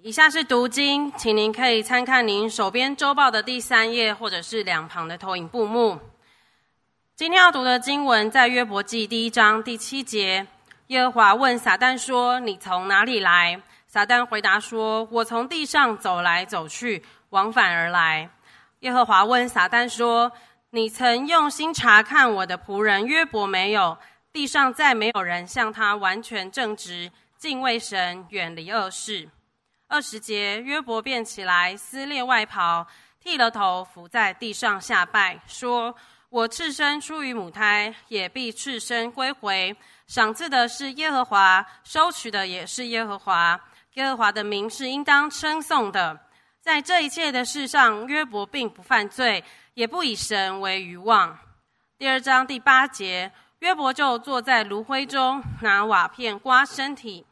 以下是读经，请您可以参看您手边周报的第三页，或者是两旁的投影布幕。今天要读的经文在约伯记第一章第七节。耶和华问撒旦说：“你从哪里来？”撒旦回答说：“我从地上走来走去，往返而来。”耶和华问撒旦说：“你曾用心察看我的仆人约伯没有？地上再没有人像他完全正直，敬畏神，远离恶事。”二十节，约伯便起来，撕裂外袍，剃了头，伏在地上下拜，说：“我赤身出于母胎，也必赤身归回。”赏赐的是耶和华，收取的也是耶和华。耶和华的名是应当称颂的。在这一切的事上，约伯并不犯罪，也不以神为愚妄。第二章第八节，约伯就坐在炉灰中，拿瓦片刮身体。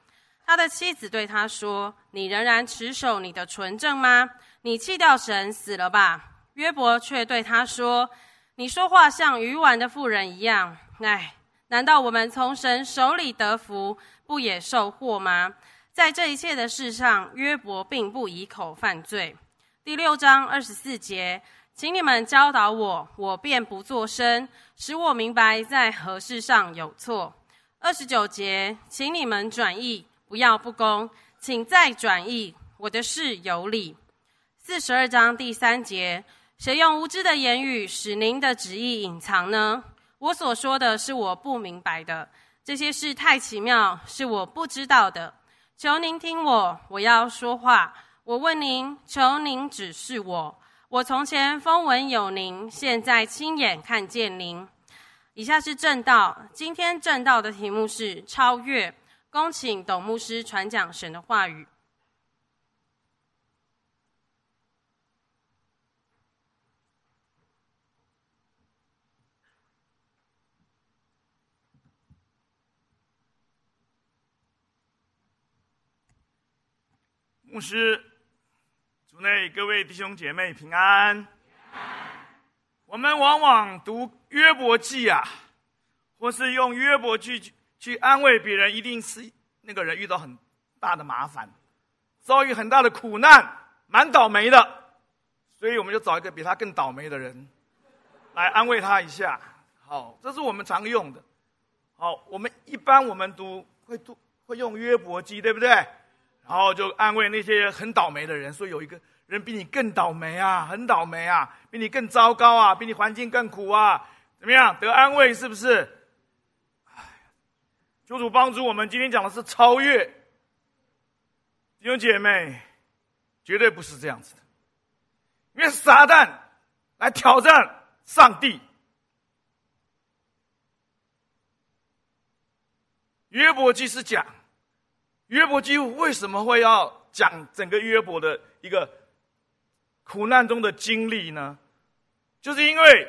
他的妻子对他说：“你仍然持守你的纯正吗？你弃掉神，死了吧。”约伯却对他说：“你说话像愚顽的妇人一样。”唉。难道我们从神手里得福，不也受祸吗？在这一切的事上，约伯并不以口犯罪。第六章二十四节，请你们教导我，我便不作声，使我明白在何事上有错。二十九节，请你们转意，不要不公，请再转意，我的事有理。四十二章第三节，谁用无知的言语使您的旨意隐藏呢？我所说的是我不明白的，这些事太奇妙，是我不知道的。求您听我，我要说话。我问您，求您指示我。我从前风闻有您，现在亲眼看见您。以下是正道，今天正道的题目是超越。恭请董牧师传讲神的话语。牧师，主内各位弟兄姐妹平安。我们往往读约伯记啊，或是用约伯记去，去安慰别人，一定是那个人遇到很大的麻烦，遭遇很大的苦难，蛮倒霉的，所以我们就找一个比他更倒霉的人来安慰他一下。好，这是我们常用的。好，我们一般我们读会读会用约伯记，对不对？然后就安慰那些很倒霉的人，说有一个人比你更倒霉啊，很倒霉啊，比你更糟糕啊，比你环境更苦啊，怎么样？得安慰是不是？哎，求主帮助我们。今天讲的是超越，弟兄姐妹，绝对不是这样子的，因为撒旦来挑战上帝。约伯记是讲。约伯记为什么会要讲整个约伯的一个苦难中的经历呢？就是因为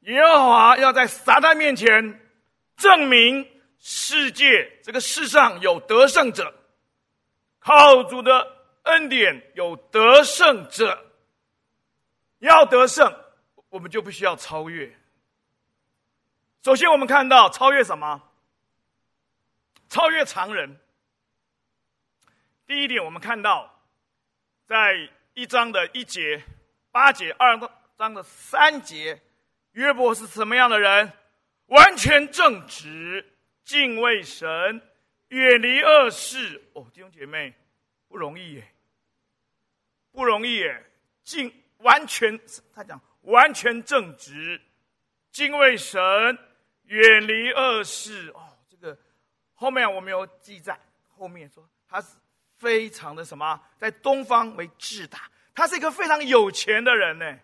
耶和华要在撒旦面前证明世界这个世上有得胜者，靠主的恩典有得胜者。要得胜，我们就必须要超越。首先，我们看到超越什么？超越常人。第一点，我们看到，在一章的一节、八节、二章的三节，约伯是什么样的人？完全正直，敬畏神，远离恶事。哦，弟兄姐妹，不容易耶，不容易耶。敬完全，他讲完全正直，敬畏神，远离恶事。哦。这个后面我们有记载，后面说他是非常的什么，在东方为至大，他是一个非常有钱的人呢，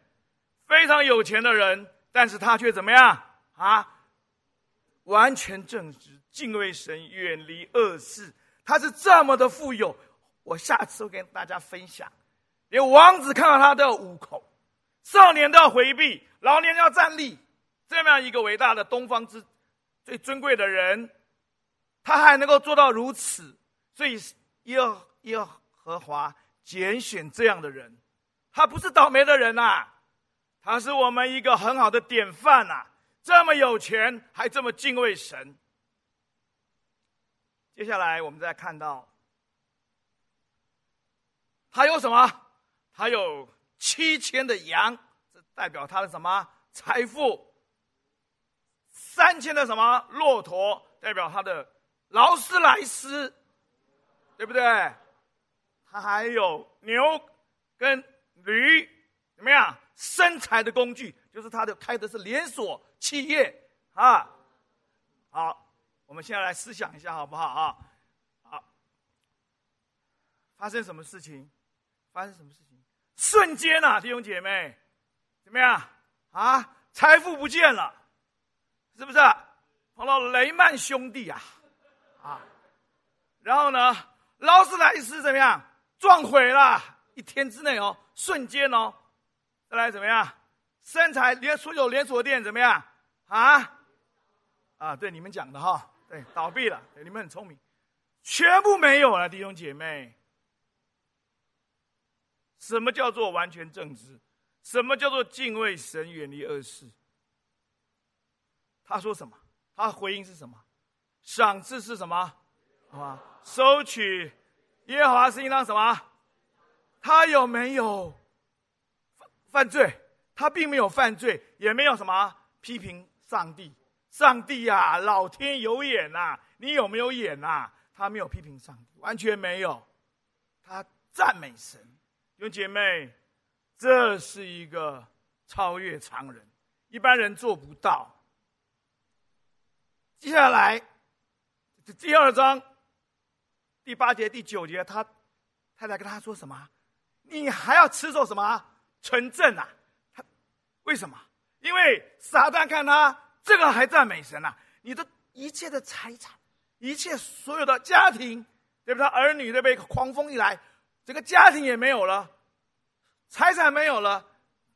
非常有钱的人，但是他却怎么样啊？完全正直，敬畏神，远离恶事，他是这么的富有。我下次会跟大家分享，连王子看到他都要捂口，少年都要回避，老年要站立，这么样一个伟大的东方之最尊贵的人。他还能够做到如此，所以耶耶和华拣选这样的人，他不是倒霉的人呐、啊，他是我们一个很好的典范呐、啊。这么有钱，还这么敬畏神。接下来我们再看到他有什么？他有七千的羊，这代表他的什么财富？三千的什么骆驼，代表他的劳斯莱斯，对不对？他还有牛跟驴，怎么样？生财的工具，就是他的开的是连锁企业啊。好，我们现在来思想一下，好不好啊？好，发生什么事情？发生什么事情？瞬间啊，弟兄姐妹，怎么样啊？财富不见了。是不是碰到雷曼兄弟啊？啊，然后呢，劳斯莱斯怎么样？撞毁了，一天之内哦，瞬间哦，再来怎么样？生财连所有连锁店怎么样？啊，啊，对你们讲的哈，对，倒闭了，你们很聪明，全部没有了，弟兄姐妹。什么叫做完全正直？什么叫做敬畏神，远离恶事？他说什么？他回应是什么？赏赐是什么？好吧，收取耶和华是应当什么？他有没有犯罪？他并没有犯罪，也没有什么批评上帝。上帝呀、老天有眼呐、啊，你有没有眼呐、啊？他没有批评上帝，完全没有。他赞美神，弟兄姐妹，这是一个超越常人，一般人做不到。接下来，第二章第八节、第九节，他太太跟他说什么？你还要持守什么纯正啊？为什么？因为撒旦看他这个还赞美神啊！你的一切的财产，一切所有的家庭，对不对？儿女对不对？狂风一来，这个家庭也没有了，财产没有了，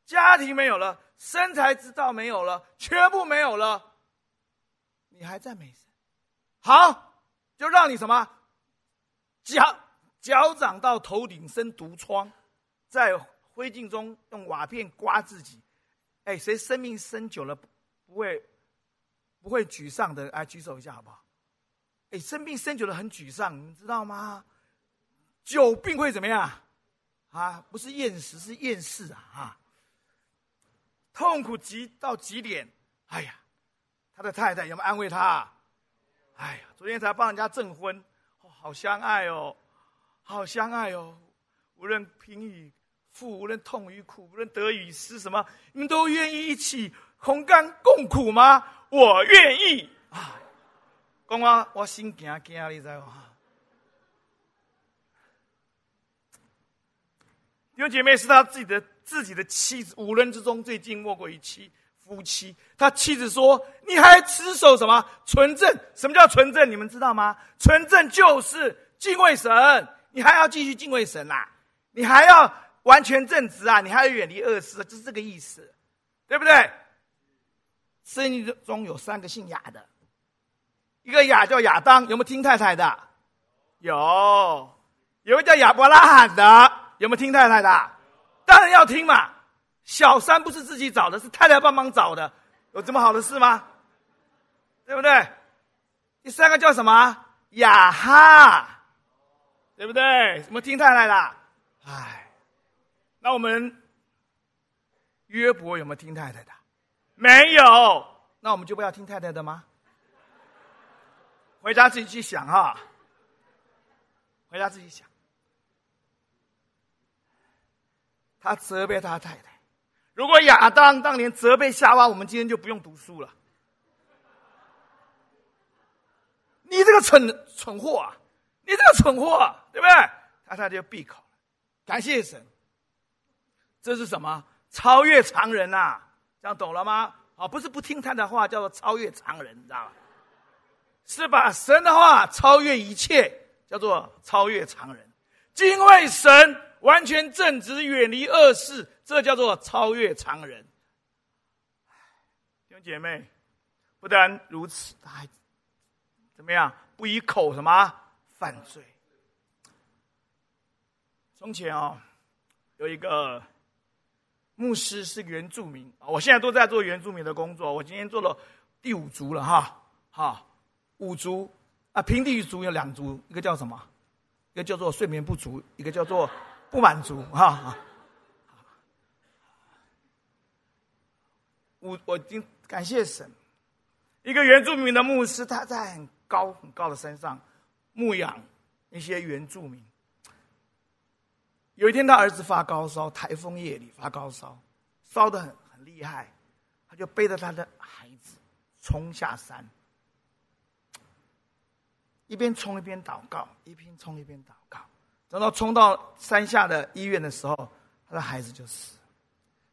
家庭没有了，生财之道没有了，全部没有了。你还赞美神？好，就让你什么脚脚掌到头顶生毒疮，在灰烬中用瓦片刮自己。哎，谁生命生久了不会不会沮丧的？哎举手一下好不好？哎，生命生久了很沮丧，你知道吗？久病会怎么样？啊，不是厌食，是厌世啊！啊，痛苦极到极点，哎呀！他的太太有没有安慰他？哎呀，昨天才帮人家证婚，好相爱哦，好相爱哦。无论贫与富，无论痛与苦，无论得与失，什么你们都愿意一起同甘共苦吗？我愿意啊！公啊，我心惊惊，你知道吗？有姐妹是他自己的自己的妻子，五人之中最近莫过于妻。夫妻，他妻子说：“你还持守什么纯正？什么叫纯正？你们知道吗？纯正就是敬畏神。你还要继续敬畏神呐、啊？你还要完全正直啊？你还要远离恶事，就是这个意思，对不对？圣经中有三个姓亚的，一个亚叫亚当，有没有听太太的？有，有个叫亚伯拉罕的，有没有听太太的？当然要听嘛。”小三不是自己找的，是太太帮忙找的，有这么好的事吗？对不对？第三个叫什么？亚哈，对不对？什么听太太的？哎，那我们约伯有没有听太太的？没有，那我们就不要听太太的吗？回家自己去想哈，回家自己想。他责备他太太。如果亚当当年责备夏娃，我们今天就不用读书了。你这个蠢蠢货啊！你这个蠢货啊，对不对？他他就闭口了。感谢神，这是什么？超越常人呐、啊！这样懂了吗？啊，不是不听他的话，叫做超越常人，你知道吗？是把神的话超越一切，叫做超越常人。敬畏神，完全正直，远离恶事。这叫做超越常人，弟兄姐妹，不但如此，他还怎么样？不以口什么犯罪？从前哦，有一个牧师是原住民，我现在都在做原住民的工作。我今天做了第五族了哈，哈，五族啊，平地族有两族，一个叫什么？一个叫做睡眠不足，一个叫做不满足哈。我我经感谢神，一个原住民的牧师，他在很高很高的山上牧养一些原住民。有一天，他儿子发高烧，台风夜里发高烧，烧得很很厉害，他就背着他的孩子冲下山，一边冲一边祷告，一边冲一边祷告。等到冲到山下的医院的时候，他的孩子就死了。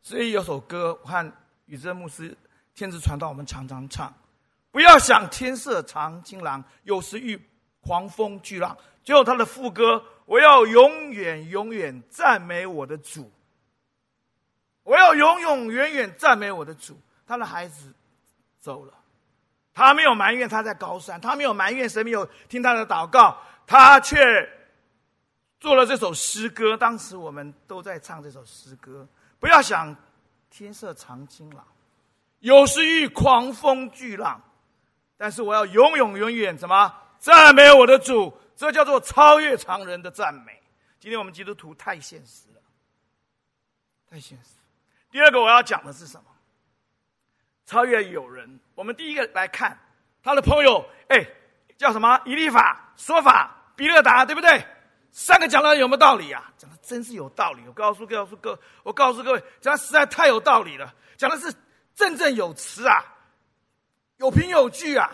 所以有首歌，我看宇哲牧师天子传道，我们常常唱：不要想天色长晴朗，有时遇狂风巨浪。最后他的副歌。我要永远永远赞美我的主。我要永永远远赞美我的主。他的孩子走了，他没有埋怨他在高山，他没有埋怨神没有听他的祷告，他却做了这首诗歌。当时我们都在唱这首诗歌。不要想天色常晴朗，有时遇狂风巨浪，但是我要永永远远怎么赞美我的主。这叫做超越常人的赞美。今天我们基督徒太现实了，太现实。第二个我要讲的是什么？超越友人。我们第一个来看他的朋友，哎，叫什么？以利法、说法、比勒达，对不对？三个讲的有没有道理啊？讲的真是有道理。我告诉告诉各，我告诉各位，讲的实在太有道理了，讲的是振振有词啊，有凭有据啊，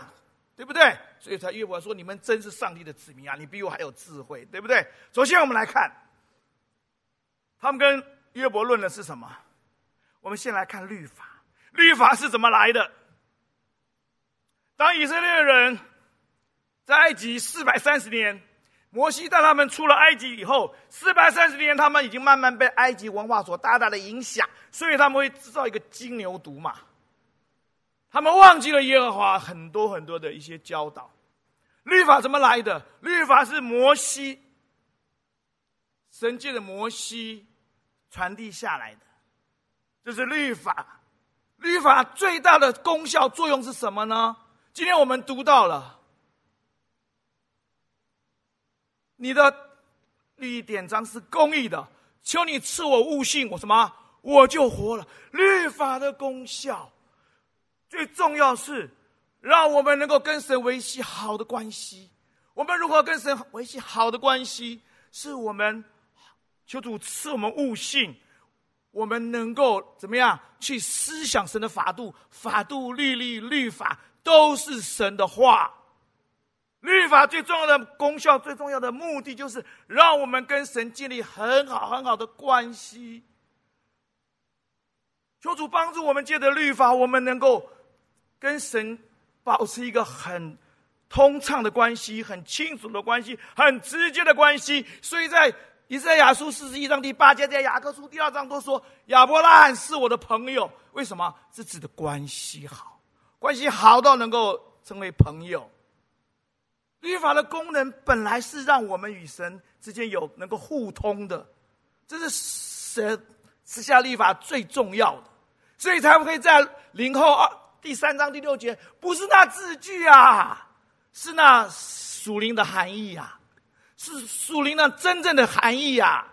对不对？所以才约伯说：“你们真是上帝的子民啊！你比我还有智慧，对不对？”首先，我们来看，他们跟约伯论的是什么？我们先来看律法，律法是怎么来的？当以色列人在埃及四百三十年，摩西带他们出了埃及以后，四百三十年，他们已经慢慢被埃及文化所大大的影响，所以他们会制造一个金牛犊嘛。他们忘记了耶和华很多很多的一些教导。律法怎么来的？律法是摩西，神界的摩西传递下来的，这是律法。律法最大的功效作用是什么呢？今天我们读到了，你的律典章是公义的，求你赐我悟性，我什么我就活了。律法的功效最重要是。让我们能够跟神维系好的关系。我们如何跟神维系好的关系？是我们求主赐我们悟性，我们能够怎么样去思想神的法度？法度、律例、律法都是神的话。律法最重要的功效、最重要的目的，就是让我们跟神建立很好很好的关系。求主帮助我们，借着律法，我们能够跟神。保持一个很通畅的关系，很清楚的关系，很直接的关系。所以在以赛亚书四十一章第八节，在雅各书第二章都说亚伯拉罕是我的朋友。为什么？是指的关系好，关系好到能够成为朋友。律法的功能本来是让我们与神之间有能够互通的，这是神赐下律法最重要的，所以才会在零后二。第三章第六节不是那字句啊，是那属灵的含义啊，是属灵的真正的含义啊，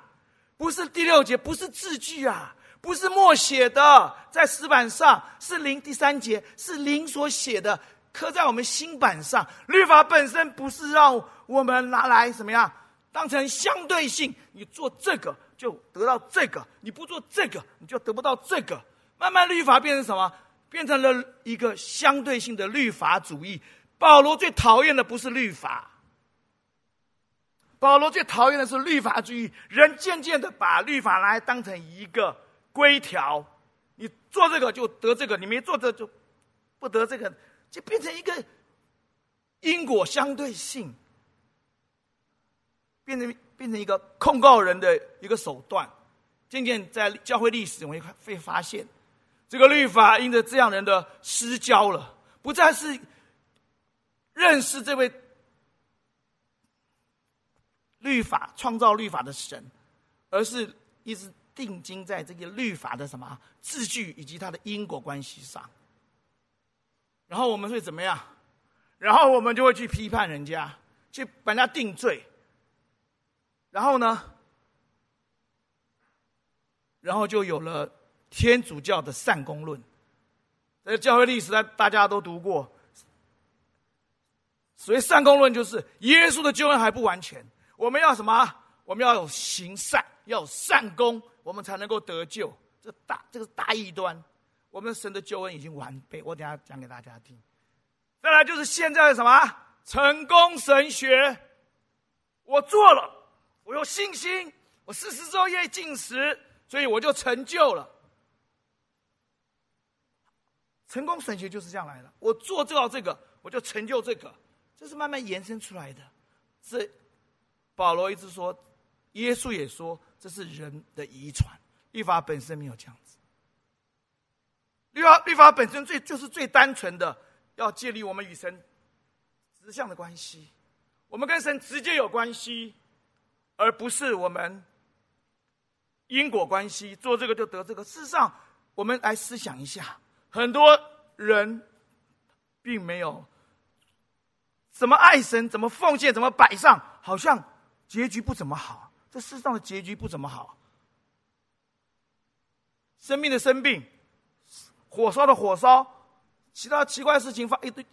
不是第六节，不是字句啊，不是默写的，在石板上是灵。第三节是灵所写的，刻在我们心板上。律法本身不是让我们拿来什么样，当成相对性，你做这个就得到这个，你不做这个你就得不到这个。慢慢律法变成什么？变成了一个相对性的律法主义。保罗最讨厌的不是律法，保罗最讨厌的是律法主义。人渐渐的把律法来当成一个规条，你做这个就得这个，你没做这就不得这个，就变成一个因果相对性，变成变成一个控告人的一个手段。渐渐在教会历史，我们会发现。这个律法因着这样人的失焦了，不再是认识这位律法创造律法的神，而是一直定睛在这个律法的什么字句以及它的因果关系上。然后我们会怎么样？然后我们就会去批判人家，去把人家定罪。然后呢，然后就有了天主教的善功论。在教会历史上，大家都读过。所谓善功论，就是耶稣的救恩还不完全，我们要什么？我们要有行善，要有善功，我们才能够得救。这大这个大异端，我们神的救恩已经完备。我等下讲给大家听。再来就是现在的什么成功神学，我做了，我有信心，我四十昼夜禁食，所以我就成就了。成功神学就是这样来的，我做到这个，我就成就这个。这是慢慢延伸出来的。这保罗一直说，耶稣也说，这是人的遗传。律法本身没有这样子。律法律法本身最就是最单纯的，要建立我们与神直向的关系。我们跟神直接有关系，而不是我们因果关系。做这个就得这个。事实上，我们来思想一下，很多人并没有。怎么爱神？怎么奉献？怎么摆上？好像结局不怎么好。这世上的结局不怎么好。生病的生病，火烧的火烧，其他奇怪事情发一堆，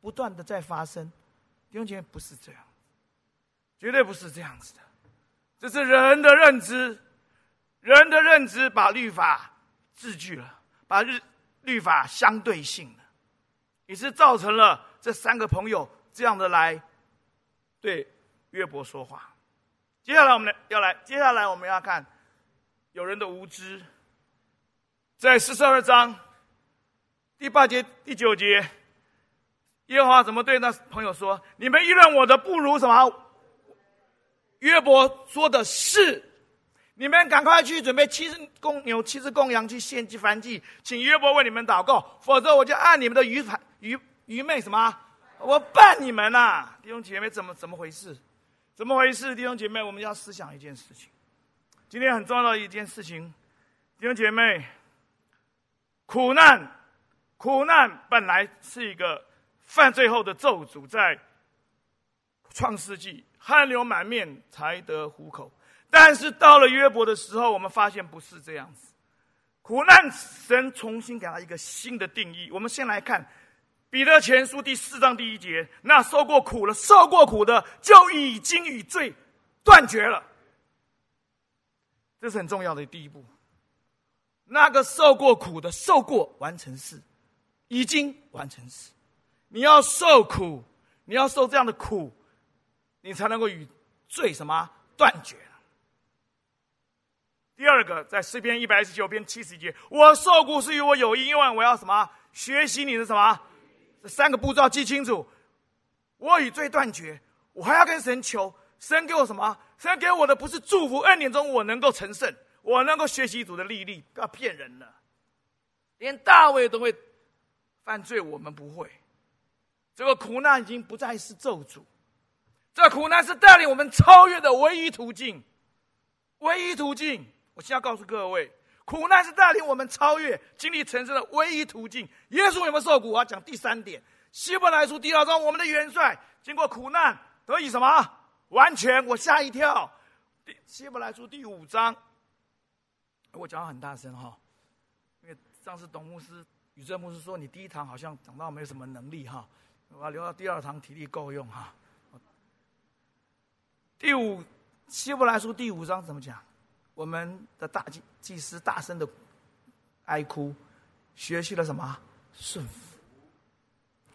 不断的在发生。弟兄姐妹，不是这样，绝对不是这样子的。这是人的认知，人的认知把律法治具了，把律律法相对性的，也是造成了这三个朋友。这样的来对约伯说话。接下来我们要来，接下来我们要看有人的无知。在四十二章第八节、第九节，耶和华怎么对那朋友说？你们议论我的不如什么？约伯说的是，你们赶快去准备七只公牛、七只公羊去献祭燔祭，请约伯为你们祷告，否则我就按你们的愚、愚愚昧什么？我办你们呐、弟兄姐妹，怎么怎么回事？怎么回事？弟兄姐妹，我们要思想一件事情。今天很重要的一件事情，弟兄姐妹，苦难，苦难本来是一个犯罪后的咒诅，在创世纪，汗流满面才得糊口。但是到了约伯的时候，我们发现不是这样子。苦难，神重新给他一个新的定义。我们先来看。彼得前书第四章第一节，那受过苦了、受过苦的，就已经与罪断绝了。这是很重要的第一步。那个受过苦的，受过完成式，已经完成式。你要受苦，你要受这样的苦，你才能够与罪什么断绝。第二个，在诗篇一百一十九篇七十节，我受苦是与我有益，因为我要什么？学习你的什么？这三个步骤记清楚，我与罪断绝，我还要跟神求，神给我什么？神给我的不是祝福，恩典中我能够成圣，我能够学习主的利利，不要骗人了。连大卫都会犯罪，我们不会。这个苦难已经不再是咒诅，这苦难是带领我们超越的唯一途径，唯一途径。我现在要告诉各位。苦难是带领我们超越、经历成圣的唯一途径。耶稣有没有受苦？我要讲第三点。希伯来书第二章，我们的元帅经过苦难得以什么？完全。我吓一跳。希伯来书第五章，我讲很大声哈，因为上次董牧师、宇正牧师说你第一堂好像讲到没有什么能力哈，我要留到第二堂体力够用哈。第五，希伯来书第五章怎么讲？我们的大祭祭司大声的哀哭，学习了什么？顺服。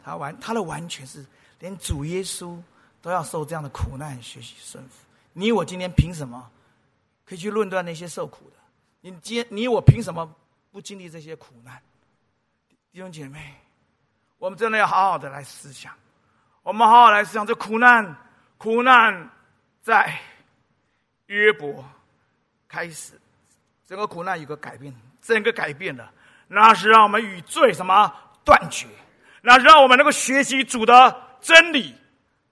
他完他的完全是连主耶稣都要受这样的苦难，学习顺服。你我今天凭什么可以去论断那些受苦的？你今你我凭什么不经历这些苦难？弟兄姐妹，我们真的要好好的来思想。我们好好来思想这苦难，苦难在约伯。开始，整个苦难有个改变，整个改变了，那是让我们与罪什么？断绝，那是让我们能够学习主的真理，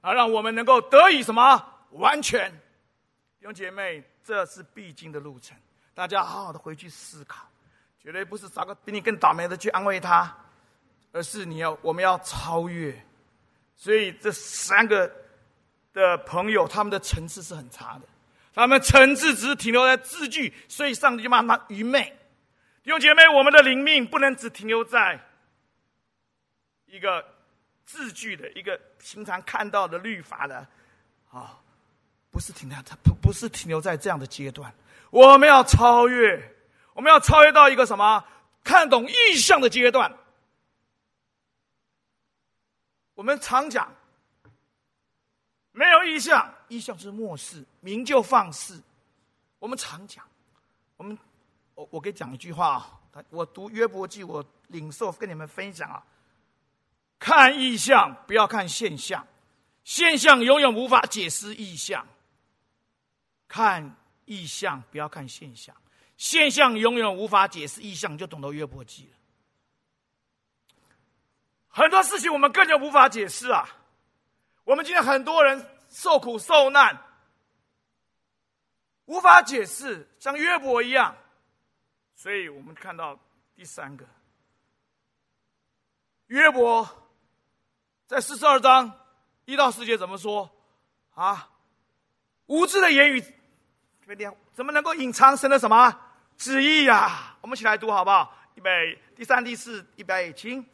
啊，让我们能够得以什么？完全。弟兄姐妹，这是必经的路程，大家好好的回去思考，绝对不是找个比你更倒霉的去安慰他，而是你要我们要超越。所以这三个的朋友，他们的层次是很差的。他们诚挚只是停留在字句，所以上帝就骂他愚昧。弟兄姐妹，我们的灵命不能只停留在一个字句的一个平常看到的律法的，啊、不是停留在不不是停留在这样的阶段，我们要超越，我们要超越到一个什么看懂意象的阶段。我们常讲，没有意象，意象是末世，民就放肆。我们常讲，我们我我给讲一句话啊，我读约伯记，我领受跟你们分享啊。看意象，不要看现象，现象永远无法解释意象。看意象，不要看现象，现象永远无法解释意象，就懂得约伯记了。很多事情我们根本无法解释啊！我们今天很多人受苦受难，无法解释，像约伯一样。所以我们看到第三个，约伯在四十二章一到四节怎么说啊？无知的言语，怎么能够隐藏神的什么旨意呀、啊？我们一起来读好不好？预备，第三、第四，预备，请。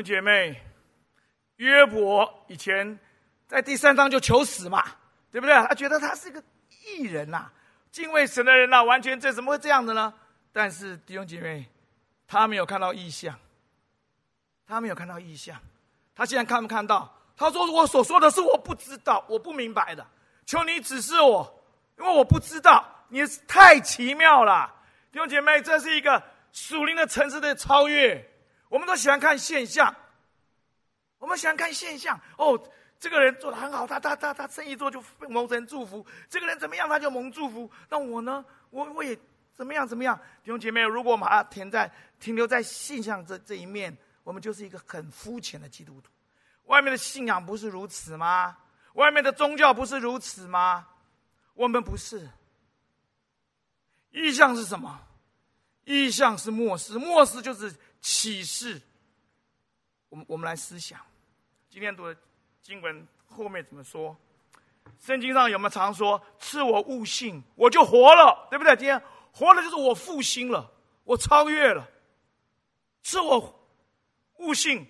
兄姐妹，约伯以前在第三章就求死嘛，对不对？他觉得他是个义人呐、敬畏神的人呐、完全这怎么会这样的呢？但是弟兄姐妹，他没有看到异象，他没有看到异象，他现在看不看到？他说：“我所说的是我不知道，我不明白的，求你指示我，因为我不知道，你太奇妙了。”弟兄姐妹，这是一个属灵的层次的超越。我们都喜欢看现象，我们喜欢看现象。哦，这个人做的很好，他他他他生意做就蒙神祝福。这个人怎么样，他就蒙祝福。那我呢？我我也怎么样怎么样？弟兄姐妹，如果我们还停在停留在现象这这一面，我们就是一个很肤浅的基督徒。外面的信仰不是如此吗？外面的宗教不是如此吗？我们不是。意象是什么？意象是末世，末世就是。启示，我们我们来思想，今天读的经文后面怎么说？圣经上有没有常说“赐我悟性，我就活了”，对不对？今天活了就是我复兴了，我超越了。赐我悟性，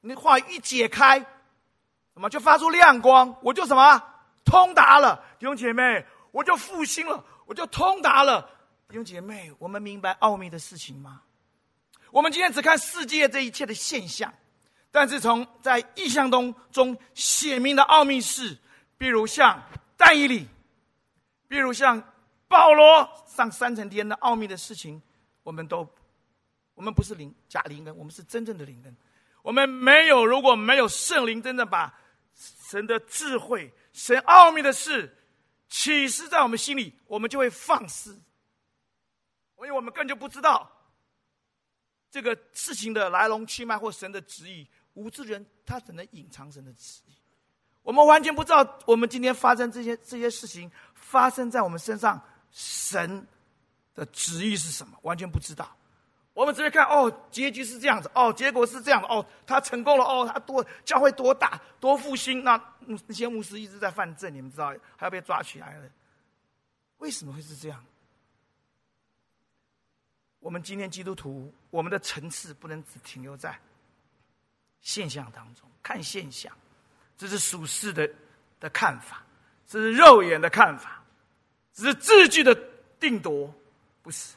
你话一解开，什么就发出亮光，我就什么通达了。弟兄姐妹，我就复兴了，我就通达了。弟兄姐妹，我们明白奥秘的事情吗？我们今天只看世界这一切的现象，但是从在意象中中显明的奥秘事，比如像但以理，比如像保罗上三层天的奥秘的事情，我们都，我们不是灵假灵根，我们是真正的灵根。我们没有，如果没有圣灵真正把神的智慧、神奥秘的事启示在我们心里，我们就会放肆，所以我们根本就不知道。这个事情的来龙去脉或神的旨意，无知人他怎能隐藏神的旨意？我们完全不知道，我们今天发生这些这些事情发生在我们身上，神的旨意是什么？完全不知道。我们只会看哦，结局是这样子，哦，结果是这样的，哦，他成功了，哦，他多教会多大多复兴，那那些牧师一直在犯罪，你们知道，还要被抓起来了。为什么会是这样？我们今天基督徒，我们的层次不能只停留在现象当中，看现象，这是属世的的看法，这是肉眼的看法，只是字句的定夺，不是。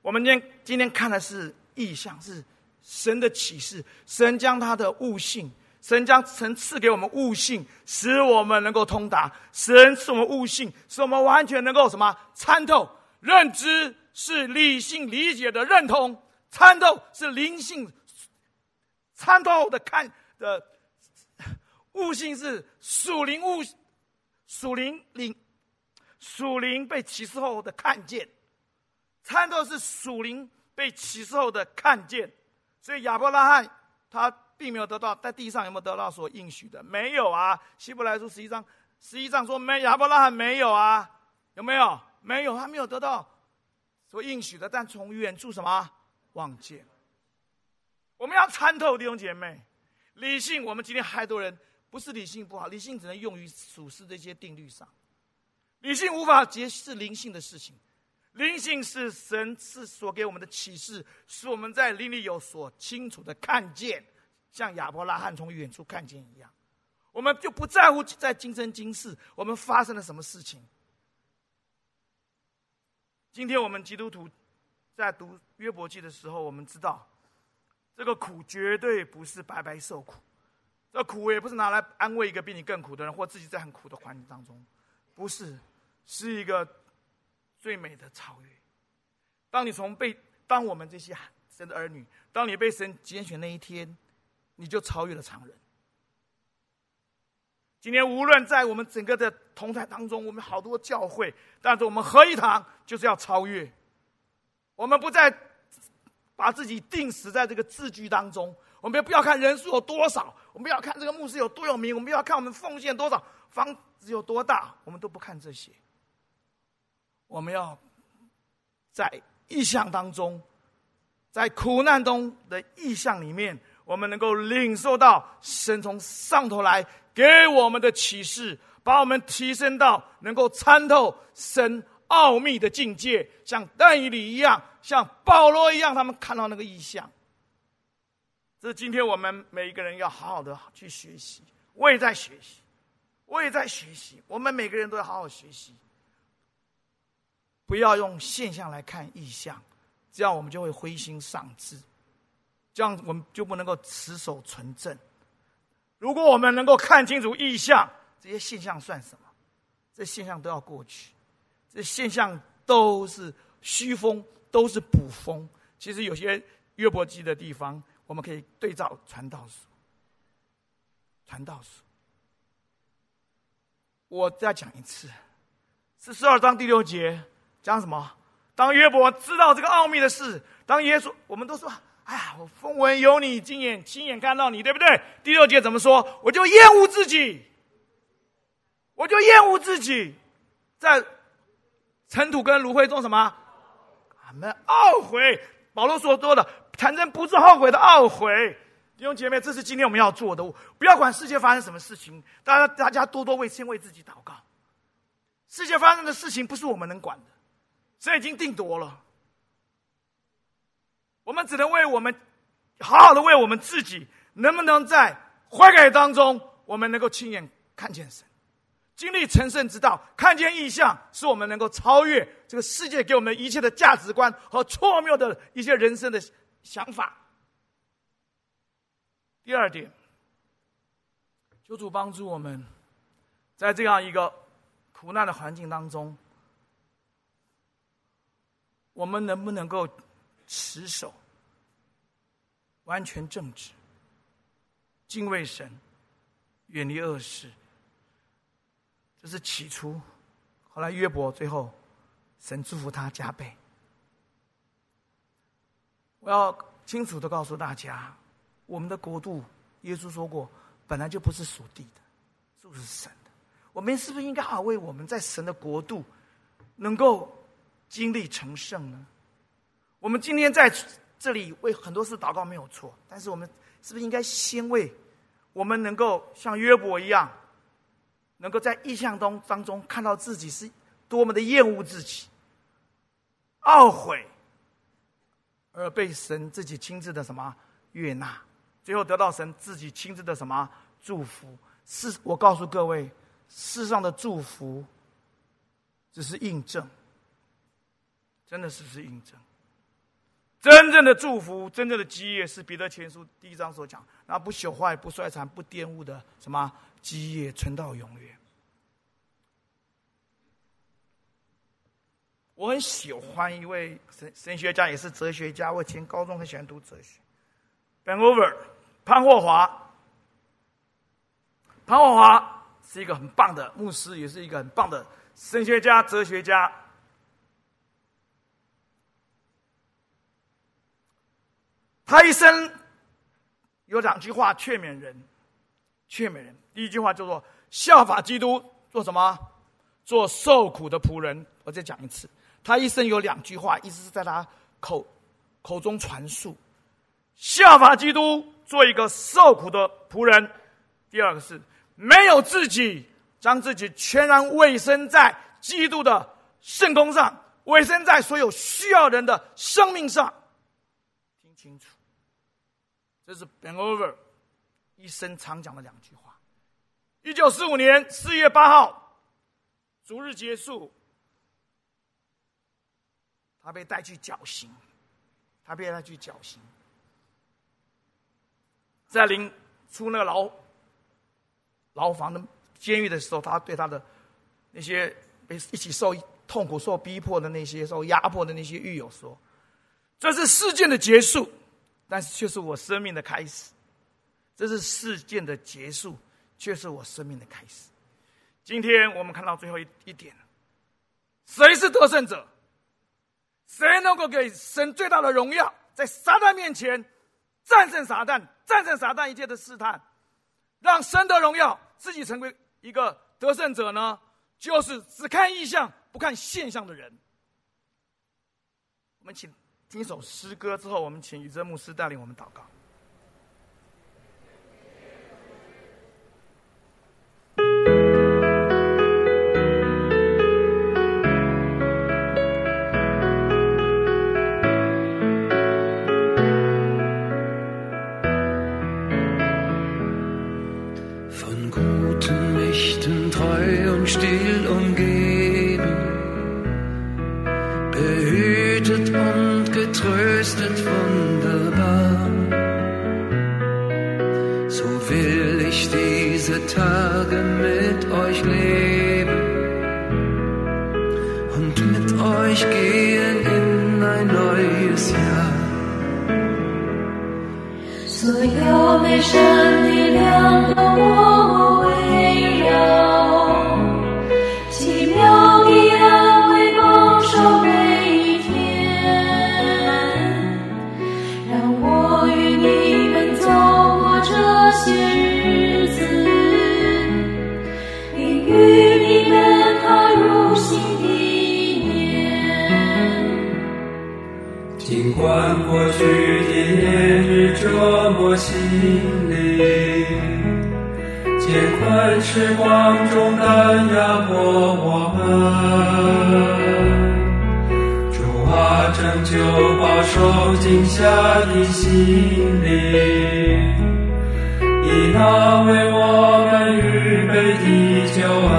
我们今天今天看的是意象，是神的启示，神将他的悟性，神将神赐给我们悟性，使我们能够通达，神赐我们悟性，使我们完全能够什么参透认知。是理性理解的认同，参透是灵性参透的看的悟性是属灵悟属灵灵属灵被启示后的看见，参透是属灵被启示后的看见，所以亚伯拉罕他并没有得到在地上有没有得到所应许的？没有啊。希伯来书十一章十一章说没亚伯拉罕没有啊，有没有？没有，他没有得到所应许的。但从远处什么望见？我们要参透弟兄姐妹，理性。我们今天太多人不是理性不好，理性只能用于处事这些定律上，理性无法解释灵性的事情。灵性是神是所给我们的启示，使我们在灵里有所清楚的看见，像亚伯拉罕从远处看见一样，我们就不在乎在今生今世我们发生了什么事情。今天我们基督徒在读约伯记的时候，我们知道这个苦绝对不是白白受苦，这苦也不是拿来安慰一个比你更苦的人，或自己在很苦的环境当中，不是，是一个。最美的超越。当你从被当我们这些神的儿女，当你被神拣选那一天，你就超越了常人。今天无论在我们整个的同台当中，我们好多教会，但是我们合一堂就是要超越。我们不再把自己定死在这个字句当中，我们也不要看人数有多少，我们要看这个牧师有多有名，我们要看我们奉献多少，房子有多大，我们都不看这些。我们要在意象当中，在苦难中的意象里面，我们能够领受到神从上头来给我们的启示，把我们提升到能够参透神奥秘的境界，像但以理一样，像保罗一样，他们看到那个异象。这是今天我们每一个人要好好的去学习。我也在学习，我也在学习，我们每个人都要好好学习。不要用现象来看异象，这样我们就会灰心丧志，这样我们就不能够持守纯正。如果我们能够看清楚意象，这些现象算什么？这现象都要过去，这现象都是虚风，都是捕风。其实有些约伯记的地方，我们可以对照传道书。传道书，我再讲一次，四十二章第六节。讲什么？当约伯知道这个奥秘的事，当耶稣，我们都说：“哎呀，我风闻有你，亲眼亲眼看到你，对不对？”第六节怎么说？我就厌恶自己，我就厌恶自己，在尘土跟芦荟中什么？俺们懊悔。保罗所说的，产生不是后悔的懊悔。弟兄姐妹，这是今天我们要做的。不要管世界发生什么事情，大家大家多多为先为自己祷告。世界发生的事情不是我们能管的。这已经定夺了，我们只能为我们好好的为我们自己，能不能在悔改当中，我们能够亲眼看见神，经历成圣之道，看见异象，使我们能够超越这个世界给我们一切的价值观和错谬的一些人生的想法。第二点，求主帮助我们，在这样一个苦难的环境当中。我们能不能够持守完全正直、敬畏神、远离恶事？这是起初。后来约伯最后，神祝福他加倍。我要清楚的告诉大家，我们的国度，耶稣说过，本来就不是属地的，就是神的。我们是不是应该好为我们在神的国度能够？经历成圣呢？我们今天在这里为很多事祷告没有错，但是我们是不是应该先为我们能够像约伯一样，能够在意象当当中看到自己是多么的厌恶自己、懊悔，而被神自己亲自的什么悦纳，最后得到神自己亲自的什么祝福？是我告诉各位，世上的祝福只是印证。真的是不是印证？真正的祝福，真正的基业，是彼得前书第一章所讲，那不朽坏、不衰残、不玷污的什么基业，存到永远。我很喜欢一位神神学家，也是哲学家。我以前高中很喜欢读哲学。Bangover 潘霍华，潘霍华是一个很棒的牧师，也是一个很棒的神学家、哲学家。他一生有两句话劝勉人，劝勉人。第一句话叫做效法基督，做什么？做受苦的仆人。我再讲一次，他一生有两句话，一直是在他口口中传述：效法基督，做一个受苦的仆人。第二个是没有自己，将自己全然委身在基督的圣工上，委身在所有需要人的生命上。听清楚，这是 Ben Over 一生常讲的两句话。一九四五年四月八号。逐日结束，他被带去绞刑，他被带去绞刑，在临出那个牢牢房的监狱的时候，他对他的那些被一起受痛苦、受逼迫的那些受压迫的那些狱友说：“这是事件的结束，但是却是我生命的开始。这是事件的结束，却是我生命的开始。”今天我们看到最后一一点，谁是得胜者？谁能够给神最大的荣耀，在撒旦面前战胜撒旦，战胜撒旦一切的试探，让神的荣耀自己成为一个得胜者呢？就是只看意象不看现象的人。我们请听一首诗歌之后，我们请宇哲牧师带领我们祷告。will ich diese Tage mit euch leben und mit euch gehen in ein neues Jahr. So yo me shanti 过去的烈日折磨心灵，艰困时光中打压过我们。主啊，拯救保受惊吓的心灵，以那为我们预备的救恩。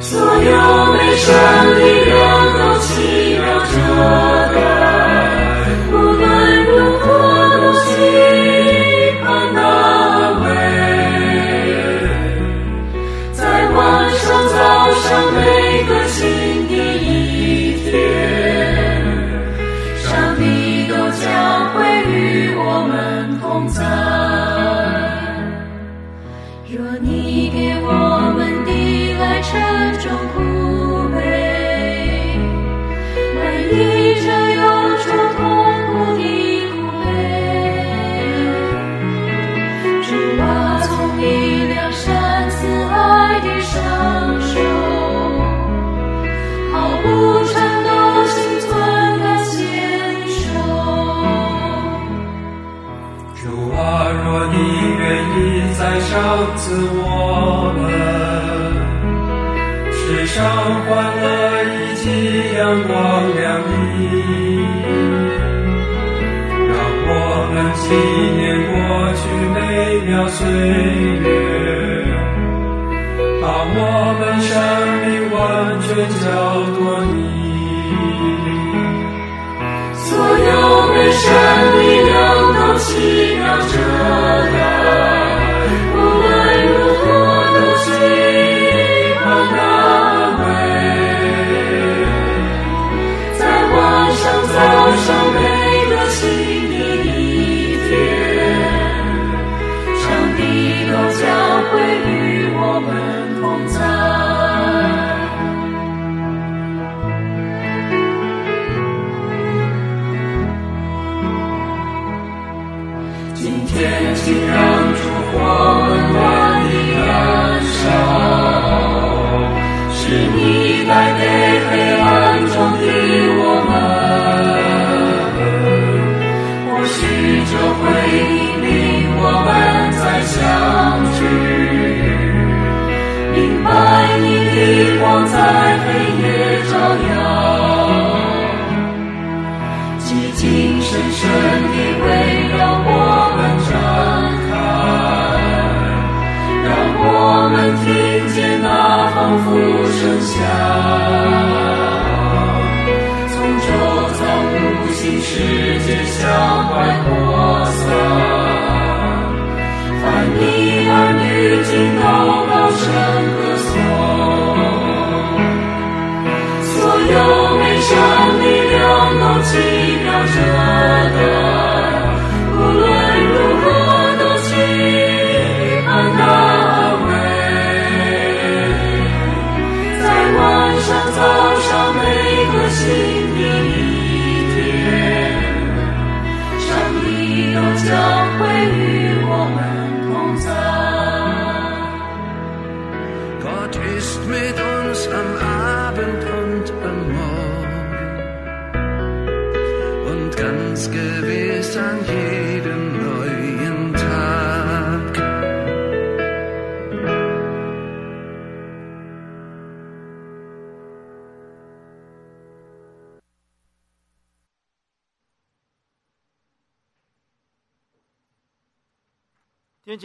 所有悲神力量都祈祷着。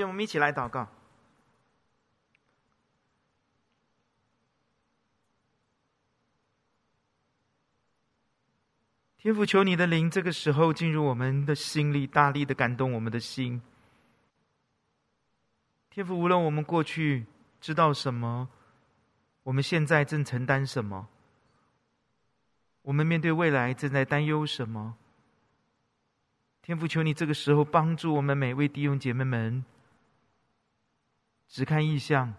我们一起来祷告。天父，求你的灵这个时候进入我们的心里，大力的感动我们的心。天父，无论我们过去知道什么，我们现在正承担什么，我们面对未来正在担忧什么。天父，求你这个时候帮助我们每位弟兄姐妹们，只看意象，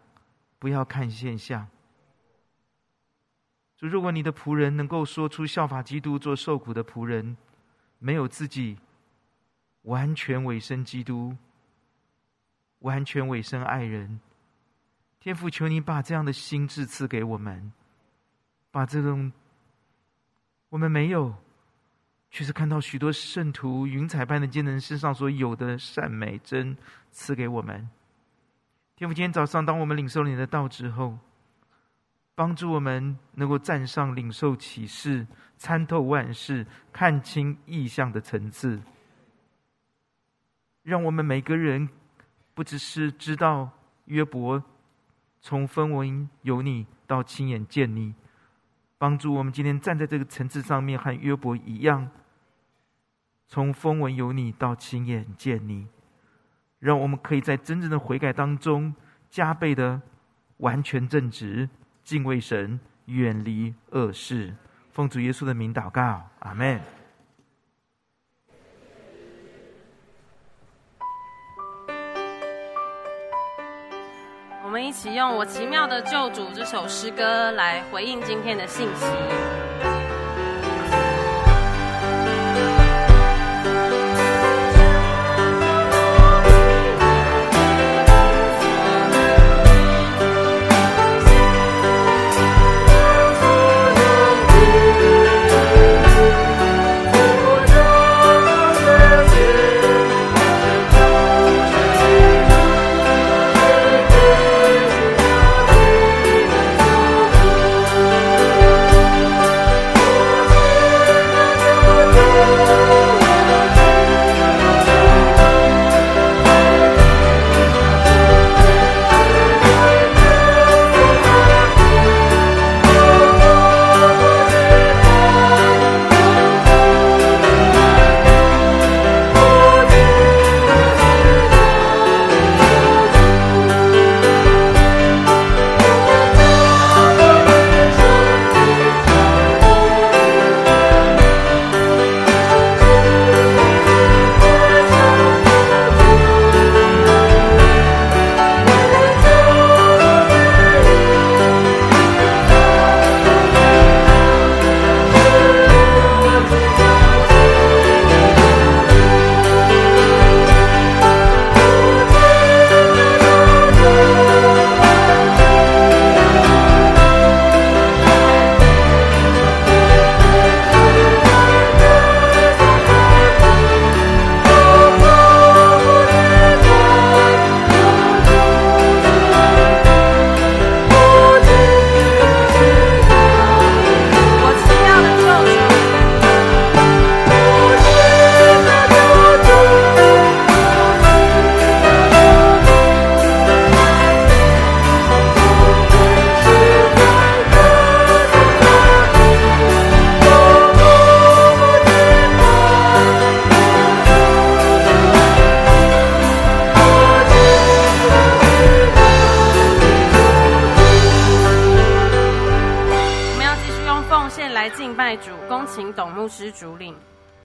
不要看现象。就如果你的仆人能够说出效法基督做受苦的仆人，没有自己，完全委身基督，完全委身爱人。天父，求你把这样的心智赐给我们，把这种我们没有。却是看到许多圣徒云彩般的见证身上所有的善美真赐给我们。天父，今天早上当我们领受你的道之后，帮助我们能够站上领受启示、参透万事、看清意象的层次，让我们每个人不只是知道约伯从分文有你到亲眼见你，帮助我们今天站在这个层次上面和约伯一样。从风闻有你到亲眼见你，让我们可以在真正的悔改当中加倍的完全正直、敬畏神、远离恶事。奉主耶稣的名祷告，阿门。我们一起用我奇妙的救主这首诗歌来回应今天的信息。